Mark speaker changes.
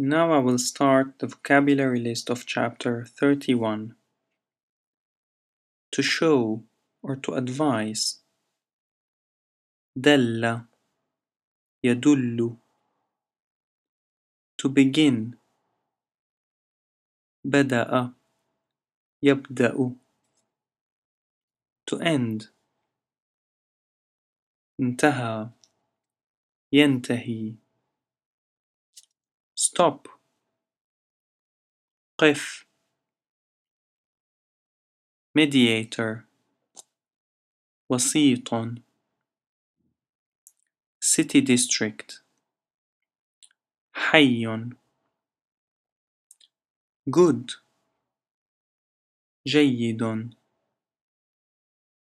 Speaker 1: Now I will start the vocabulary list of chapter 31. To show or to advise. Della, yadullu. To begin. Bada'a, yabda'u. To end. Intaha, yantahi Stop قف Mediator وسيط City district حي Good جيد